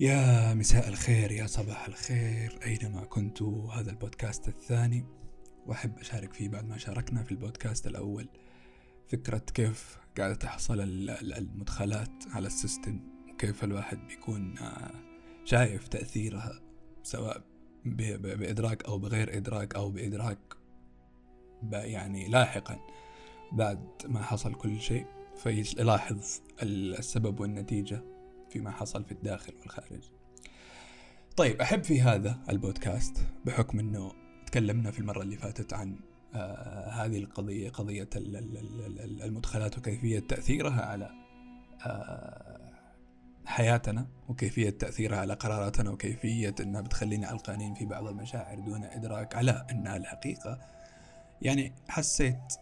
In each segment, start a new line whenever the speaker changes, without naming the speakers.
يا مساء الخير يا صباح الخير. أينما كنتوا هذا البودكاست الثاني. وأحب أشارك فيه بعد ما شاركنا في البودكاست الأول فكرة كيف قاعدة تحصل المدخلات على السيستم وكيف الواحد بيكون آه، شايف تأثيرها سواء بإدراك أو بغير إدراك أو بإدراك يعني لاحقا بعد ما حصل كل شيء. فيلاحظ السبب والنتيجة. فيما حصل في الداخل والخارج. طيب أحب في هذا البودكاست بحكم أنه تكلمنا في المرة اللي فاتت عن آه هذه القضية قضية المدخلات وكيفية تأثيرها على آه حياتنا وكيفية تأثيرها على قراراتنا وكيفية أنها بتخلينا علقانين في بعض المشاعر دون إدراك على أنها الحقيقة. يعني حسيت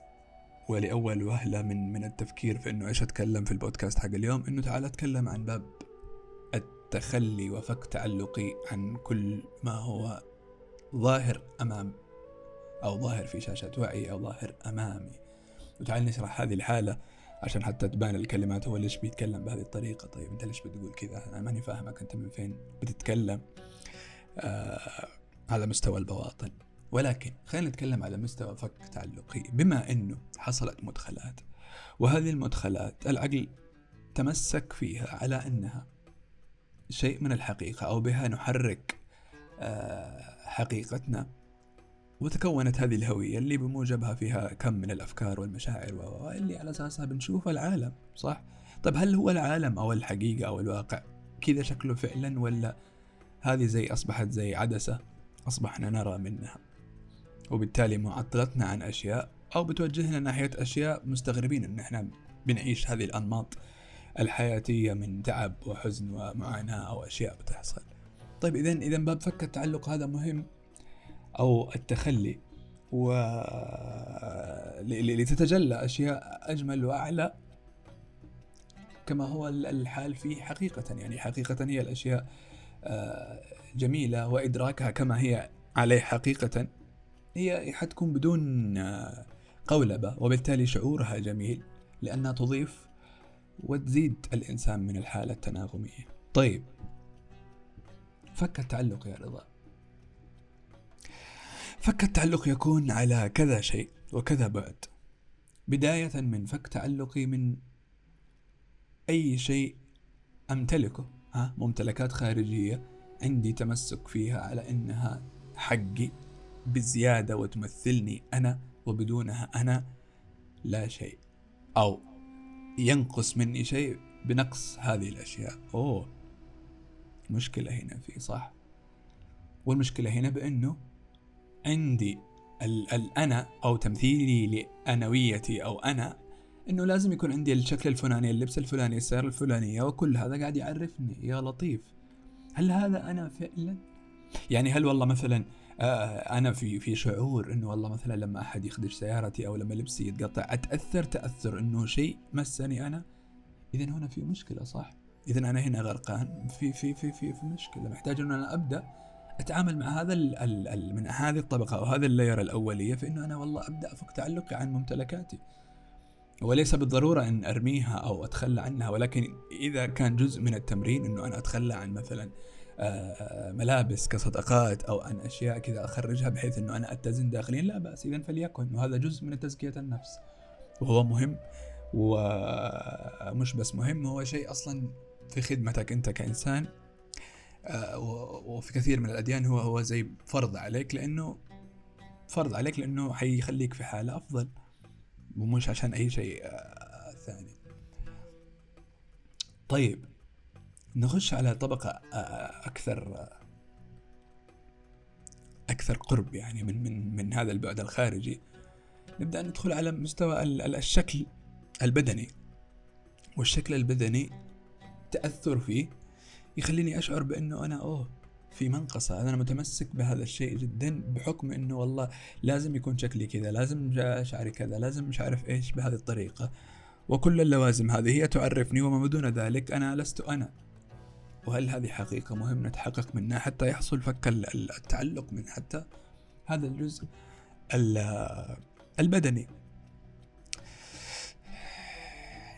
ولأول وهلة من من التفكير في إنه إيش أتكلم في البودكاست حق اليوم؟ إنه تعال أتكلم عن باب التخلي وفك تعلقي عن كل ما هو ظاهر أمام أو ظاهر في شاشة وعي أو ظاهر أمامي. وتعال نشرح هذه الحالة عشان حتى تبان الكلمات هو ليش بيتكلم بهذه الطريقة. طيب أنت ليش بتقول كذا؟ أنا ماني فاهمك أنت من فين بتتكلم؟ آه على مستوى البواطن. ولكن خلينا نتكلم على مستوى فك تعلقي بما إنه حصلت مدخلات. وهذه المدخلات العقل تمسك فيها على إنها شيء من الحقيقة أو بها نحرك آه، حقيقتنا. وتكونت هذه الهوية اللي بموجبها فيها كم من الأفكار والمشاعر واللي على أساسها بنشوف العالم صح؟ طب هل هو العالم أو الحقيقة أو الواقع كذا شكله فعلا ولا هذه زي أصبحت زي عدسة أصبحنا نرى منها؟ وبالتالي معطلتنا عن أشياء أو بتوجهنا ناحية أشياء مستغربين إن إحنا بنعيش هذه الأنماط. الحياتية من تعب وحزن ومعاناة أو أشياء بتحصل. طيب إذا إذا باب فك التعلق هذا مهم أو التخلي و لتتجلى أشياء أجمل وأعلى كما هو الحال فيه حقيقة. يعني حقيقة هي الأشياء آه، جميلة وإدراكها كما هي عليه حقيقة. هي حتكون بدون آه، قولبة وبالتالي شعورها جميل لأنها تضيف وتزيد الإنسان من الحالة التناغمية. طيب فك التعلق يا رضا. فك التعلق يكون على كذا شيء وكذا بعد. بداية من فك تعلقي من أي شيء أمتلكه. ها ممتلكات خارجية عندي تمسك فيها على إنها حقي بزيادة وتمثلني أنا وبدونها أنا لا شيء. أو ينقص مني شيء بنقص هذه الأشياء. أوه مشكلة هنا في صح. والمشكلة هنا بأنه عندي ال الأنا أو تمثيلي لأنويتي أو أنا إنه لازم يكون عندي الشكل الفلاني اللبس الفلاني السيارة الفلانية وكل هذا قاعد يعرفني. يا لطيف. هل هذا أنا فعلا؟ يعني هل والله مثلا أنا في في شعور إنه والله مثلا لما أحد يخدش سيارتي أو لما لبسي يتقطع أتأثر تأثر إنه شيء مسني أنا. اذا هنا في مشكلة صح؟ اذا أنا هنا غرقان. في في في في, في مشكلة. محتاج إنه أنا أبدأ أتعامل مع هذا ال ال ال من هذه الطبقة أو هذا اللاير الأولية في إنه أنا والله أبدأ أفك تعلقي عن ممتلكاتي. وليس بالضرورة إن أرميها أو أتخلى عنها ولكن إذا كان جزء من التمرين إنه أنا أتخلى عن مثلا آه، ملابس كصدقات أو عن أشياء كذا أخرجها بحيث إنه أنا أتزن داخليا. لا بأس اذا فليكن. وهذا جزء من تزكية النفس. وهو مهم ومش بس مهم هو شيء أصلا في خدمتك أنت كإنسان. آه، وفي كثير من الأديان هو هو زي فرض عليك لأنه فرض عليك لأنه حيخليك في حالة أفضل ومش عشان أي شيء آه، ثاني. طيب نخش على طبقة أكثر أكثر قرب يعني من من من هذا البعد الخارجي. نبدأ ندخل على مستوى الشكل البدني. والشكل البدني تأثر فيه يخليني أشعر بأنه أنا أوه في منقصة. أنا متمسك بهذا الشيء جدا بحكم أنه والله لازم يكون شكلي كذا لازم شعري كذا لازم مش عارف إيش بهذه الطريقة. وكل اللوازم هذه هي تعرفني وما دون ذلك أنا لست أنا. وهل هذه حقيقة مهم نتحقق منها حتى يحصل فك التعلق من حتى هذا الجزء البدني.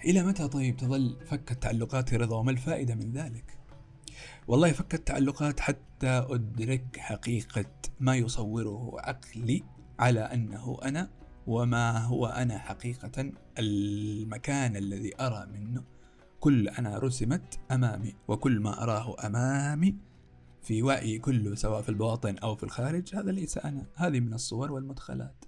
إلى متى طيب تظل فك التعلقات رضا وما الفائدة من ذلك؟ والله فك التعلقات حتى أدرك حقيقة ما يصوره عقلي على أنه أنا وما هو أنا حقيقة المكان الذي أرى منه. كل أنا رسمت أمامي وكل ما أراه أمامي. في وعي كله سواء في الباطن أو في الخارج هذا ليس أنا هذه من الصور والمدخلات.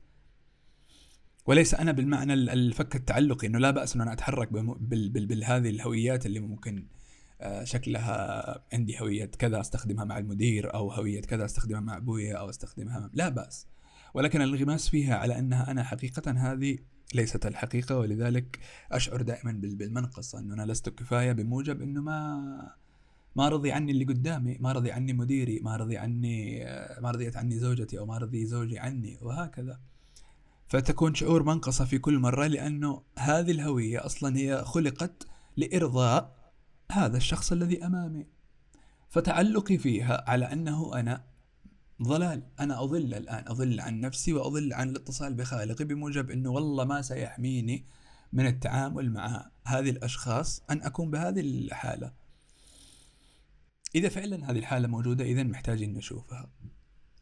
وليس أنا بالمعنى الفك التعلقي أنه لا بأس أن أنا أتحرك بهذه الهويات اللي ممكن آه، شكلها عندي هوية كذا أستخدمها مع المدير أو هوية كذا أستخدمها مع أبويا أو أستخدمها لا بأس. ولكن الانغماس فيها على أنها أنا حقيقة هذه ليست الحقيقة ولذلك أشعر دائما بالمنقصة أنه أنا لست كفاية بموجب أنه ما ما رضي عني اللي قدامي ما رضي عني مديري ما رضي عني ما رضيت عني زوجتي أو ما رضي زوجي عني وهكذا. فتكون شعور منقصة في كل مرة لأنه هذه الهوية أصلا هي خلقت لإرضاء هذا الشخص الذي أمامي. فتعلقي فيها على أنه أنا ضلال. أنا أضل الآن أضل عن نفسي وأضل عن الاتصال بخالقي بموجب أنه والله ما سيحميني من التعامل مع هذه الأشخاص أن أكون بهذه الحالة. إذا فعلا هذه الحالة موجودة إذا محتاجين نشوفها.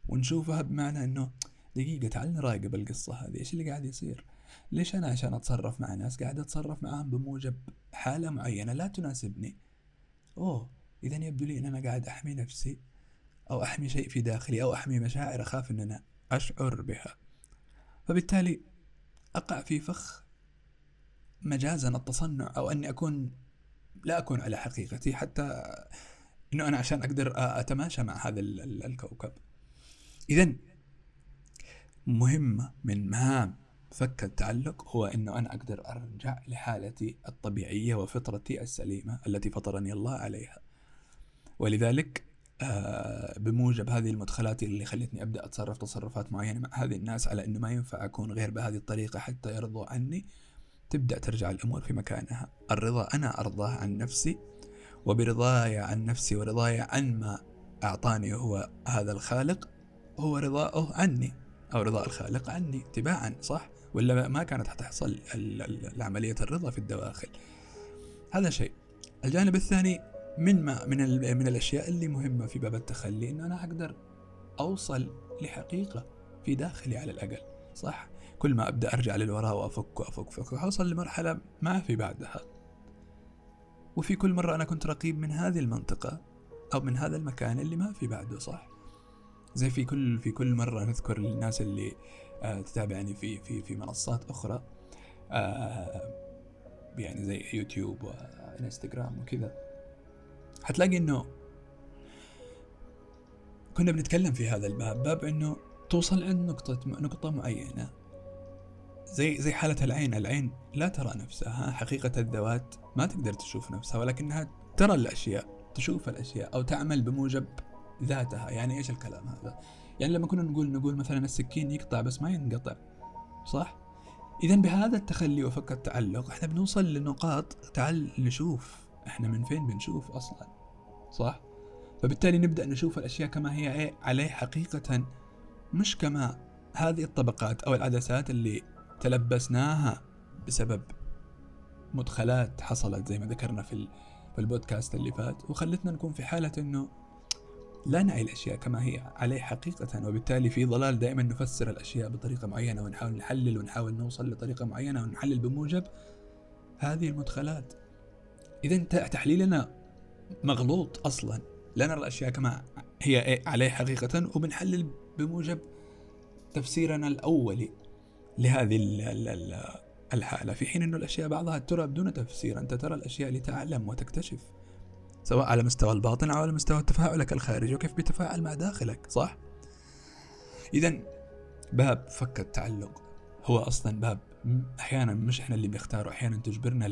ونشوفها بمعنى أنه دقيقة تعال نراقب القصة هذه. إيش اللي قاعد يصير؟ ليش أنا عشان أتصرف مع ناس قاعد أتصرف معاهم بموجب حالة معينة لا تناسبني؟ أوه إذا يبدو لي أن أنا قاعد أحمي نفسي. أو أحمي شيء في داخلي أو أحمي مشاعر أخاف أن أنا أشعر بها. فبالتالي أقع في فخ مجازا التصنع أو أني أكون لا أكون على حقيقتي حتى أنه أنا عشان أقدر أتماشى مع هذا الكوكب. إذا مهمة من مهام فك التعلق هو أنه أنا أقدر أرجع لحالتي الطبيعية وفطرتي السليمة التي فطرني الله عليها. ولذلك بموجب هذه المدخلات اللي خلتني أبدأ أتصرف تصرفات معينة. مع هذه الناس على إنه ما ينفع أكون غير بهذه الطريقة حتى يرضوا عني. تبدأ ترجع الأمور في مكانها. الرضا أنا أرضاه عن نفسي وبرضاي عن نفسي ورضاي عن ما أعطاني هو هذا الخالق هو رضاؤه عني أو رضاء الخالق عني تباعا صح؟ ولا ما كانت حتحصل عمليه الرضا في الدواخل. هذا شيء. الجانب الثاني من ما من من الأشياء اللي مهمة في باب التخلي انه أنا أقدر أوصل لحقيقة في داخلي على الأقل صح؟ كل ما أبدأ أرجع للوراء وأفك وأفك وأفك اوصل لمرحلة ما في بعدها. وفي كل مرة أنا كنت رقيب من هذه المنطقة أو من هذا المكان اللي ما في بعده صح؟ زي في كل في كل مرة نذكر الناس اللي آه تتابعني في في في منصات أخرى آه يعني زي يوتيوب وإنستغرام وكذا. حتلاقي إنه كنا بنتكلم في هذا الباب باب إنه توصل عند نقطة نقطة معينة زي زي حالة العين، العين لا ترى نفسها، حقيقة الذوات ما تقدر تشوف نفسها ولكنها ترى الأشياء، تشوف الأشياء أو تعمل بموجب ذاتها، يعني إيش الكلام هذا؟ يعني لما كنا نقول نقول مثلا السكين يقطع بس ما ينقطع، صح؟ إذا بهذا التخلي وفك التعلق إحنا بنوصل لنقاط تعال نشوف إحنا من فين بنشوف أصلا صح؟ فبالتالي نبدأ نشوف الأشياء كما هي إيه عليه حقيقة مش كما هذه الطبقات أو العدسات اللي تلبسناها بسبب مدخلات حصلت زي ما ذكرنا في في البودكاست اللي فات. وخلتنا نكون في حالة إنه لا نعي الأشياء كما هي عليه حقيقة وبالتالي في ضلال دائما نفسر الأشياء بطريقة معينة ونحاول نحلل ونحاول نوصل لطريقة معينة ونحلل بموجب هذه المدخلات. إذا تحليلنا مغلوط أصلا لا نرى الأشياء كما هي عليه حقيقة وبنحلل بموجب تفسيرنا الأولي لهذه الحالة في حين أن الأشياء بعضها ترى بدون تفسير أنت ترى الأشياء لتعلم وتكتشف سواء على مستوى الباطن أو على مستوى تفاعلك الخارجي وكيف بيتفاعل مع داخلك صح؟ إذا باب فك التعلق هو أصلا باب أحيانا مش إحنا اللي بنختاره أحيانا تجبرنا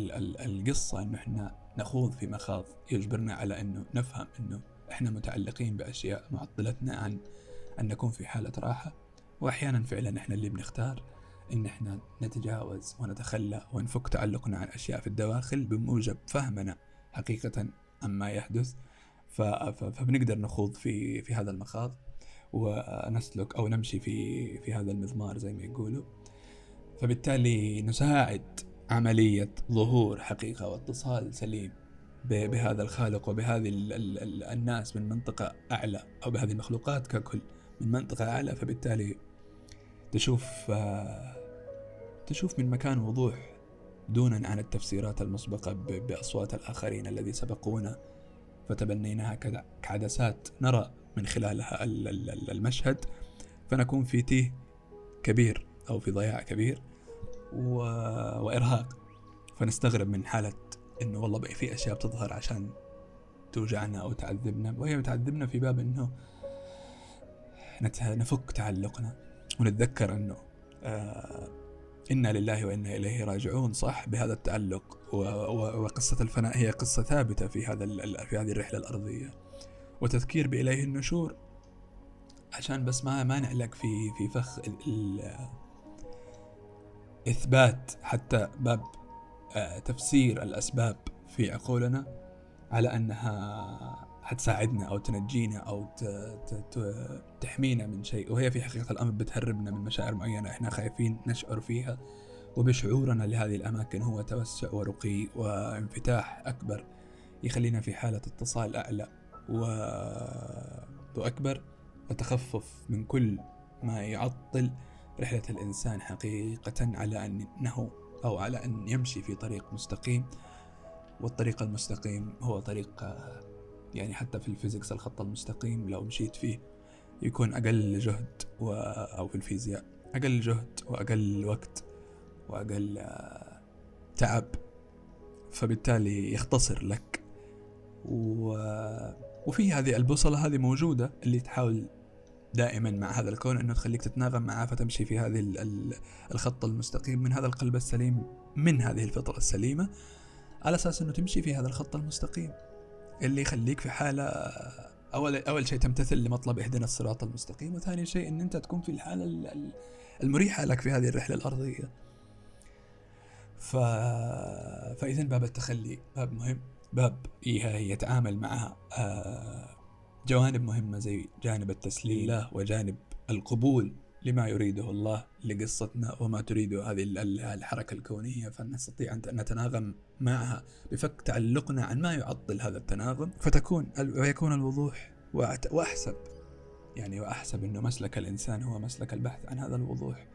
القصة إنه إحنا نخوض في مخاض يجبرنا على أنه نفهم أنه إحنا متعلقين بأشياء معطلتنا عن أن نكون في حالة راحة. وأحيانا فعلا إحنا اللي بنختار إن إحنا نتجاوز ونتخلى ونفك تعلقنا عن أشياء في الدواخل بموجب فهمنا حقيقة عما يحدث. فبنقدر نخوض في في هذا المخاض. ونسلك أو نمشي في في هذا المضمار زي ما يقولوا. فبالتالي نساعد عملية ظهور حقيقة واتصال سليم بهذا الخالق وبهذه ال ال ال الناس من منطقة أعلى أو بهذه المخلوقات ككل من منطقة أعلى فبالتالي تشوف آه، تشوف من مكان وضوح دونا عن التفسيرات المسبقة بأصوات الآخرين الذي سبقونا فتبنيناها كعدسات نرى من خلالها المشهد فنكون في تيه كبير أو في ضياع كبير. و... وإرهاق. فنستغرب من حالة إنه والله بقى في أشياء بتظهر عشان توجعنا أو تعذبنا. وهي بتعذبنا في باب إنه نفك تعلقنا. ونتذكر إنه آه إنا لله وإنا إليه راجعون صح؟ بهذا التعلق. وقصة الفناء هي قصة ثابتة في هذا في هذه الرحلة الأرضية. وتذكير بإليه النشور عشان بس ما ما نعلق في في فخ إثبات حتى باب آه، تفسير الأسباب في عقولنا على أنها حتساعدنا أو تنجينا أو تحمينا من شيء. وهي في حقيقة الأمر بتهربنا من مشاعر معينة إحنا خايفين نشعر فيها وبشعورنا لهذه الأماكن هو توسع ورقي وانفتاح أكبر يخلينا في حالة اتصال أعلى و... وأكبر وتخفف من كل ما يعطل رحلة الإنسان حقيقة على أنه أو على أن يمشي في طريق مستقيم والطريق المستقيم هو طريق يعني حتى في الفيزيكس الخط المستقيم لو مشيت فيه يكون أقل جهد و... أو في الفيزياء أقل جهد وأقل وقت وأقل تعب فبالتالي يختصر لك. و... وفي هذه البوصلة هذه موجودة اللي تحاول دائما مع هذا الكون إنه تخليك تتناغم معاه فتمشي في هذه الخط المستقيم من هذا القلب السليم من هذه الفطرة السليمة على أساس إنه تمشي في هذا الخط المستقيم اللي يخليك في حالة أول أول شيء تمتثل لمطلب اهدنا الصراط المستقيم وثاني شيء إن أنت تكون في الحالة المريحة لك في هذه الرحلة الأرضية. ف... فاذا باب التخلي باب مهم باب يتعامل مع آه، جوانب مهمة زي جانب التسليم له وجانب القبول لما يريده الله لقصتنا وما تريده هذه الحركة الكونية فنستطيع أن نتناغم معها بفك تعلقنا عن ما يعطل هذا التناغم فتكون ويكون الوضوح وأحسب. يعني وأحسب أنه مسلك الإنسان هو مسلك البحث عن هذا الوضوح.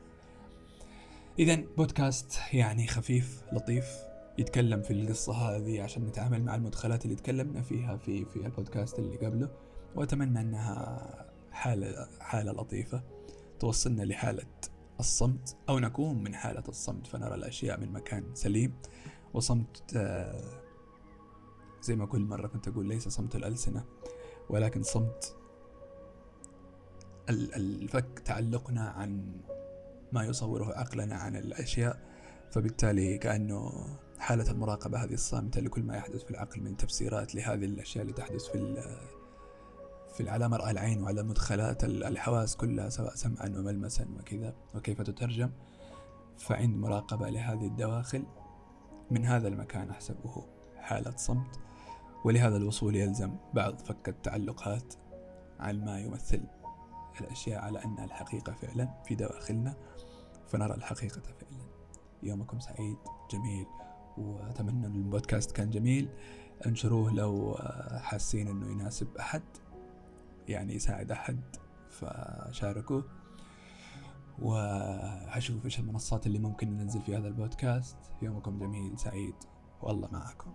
إذا بودكاست يعني خفيف لطيف يتكلم في القصة هذه عشان نتعامل مع المدخلات اللي تكلمنا فيها في في البودكاست اللي قبله. وأتمنى أنها حالة حالة لطيفة توصلنا لحالة الصمت أو نكون من حالة الصمت فنرى الأشياء من مكان سليم. وصمت آه، زي ما كل مرة كنت أقول ليس صمت الألسنة ولكن صمت الفك تعلقنا عن ما يصوره عقلنا عن الأشياء. فبالتالي كأنه حالة المراقبة هذه الصامتة لكل ما يحدث في العقل من تفسيرات لهذه الأشياء اللي تحدث في في على مرأى العين وعلى مدخلات الحواس كلها سواء سمعا وملمسا وكذا وكيف تترجم. فعند مراقبة لهذه الدواخل من هذا المكان أحسبه حالة صمت ولهذا الوصول يلزم بعض فك التعلقات عن ما يمثل الأشياء على أنها الحقيقة فعلا في دواخلنا فنرى الحقيقة فعلا. يومكم سعيد جميل وأتمنى أن البودكاست كان جميل. انشروه لو حاسين أنه يناسب أحد. يعني يساعد أحد فشاركوه. وحشوف إيش المنصات اللي ممكن ننزل في هذا البودكاست. يومكم جميل سعيد. والله معكم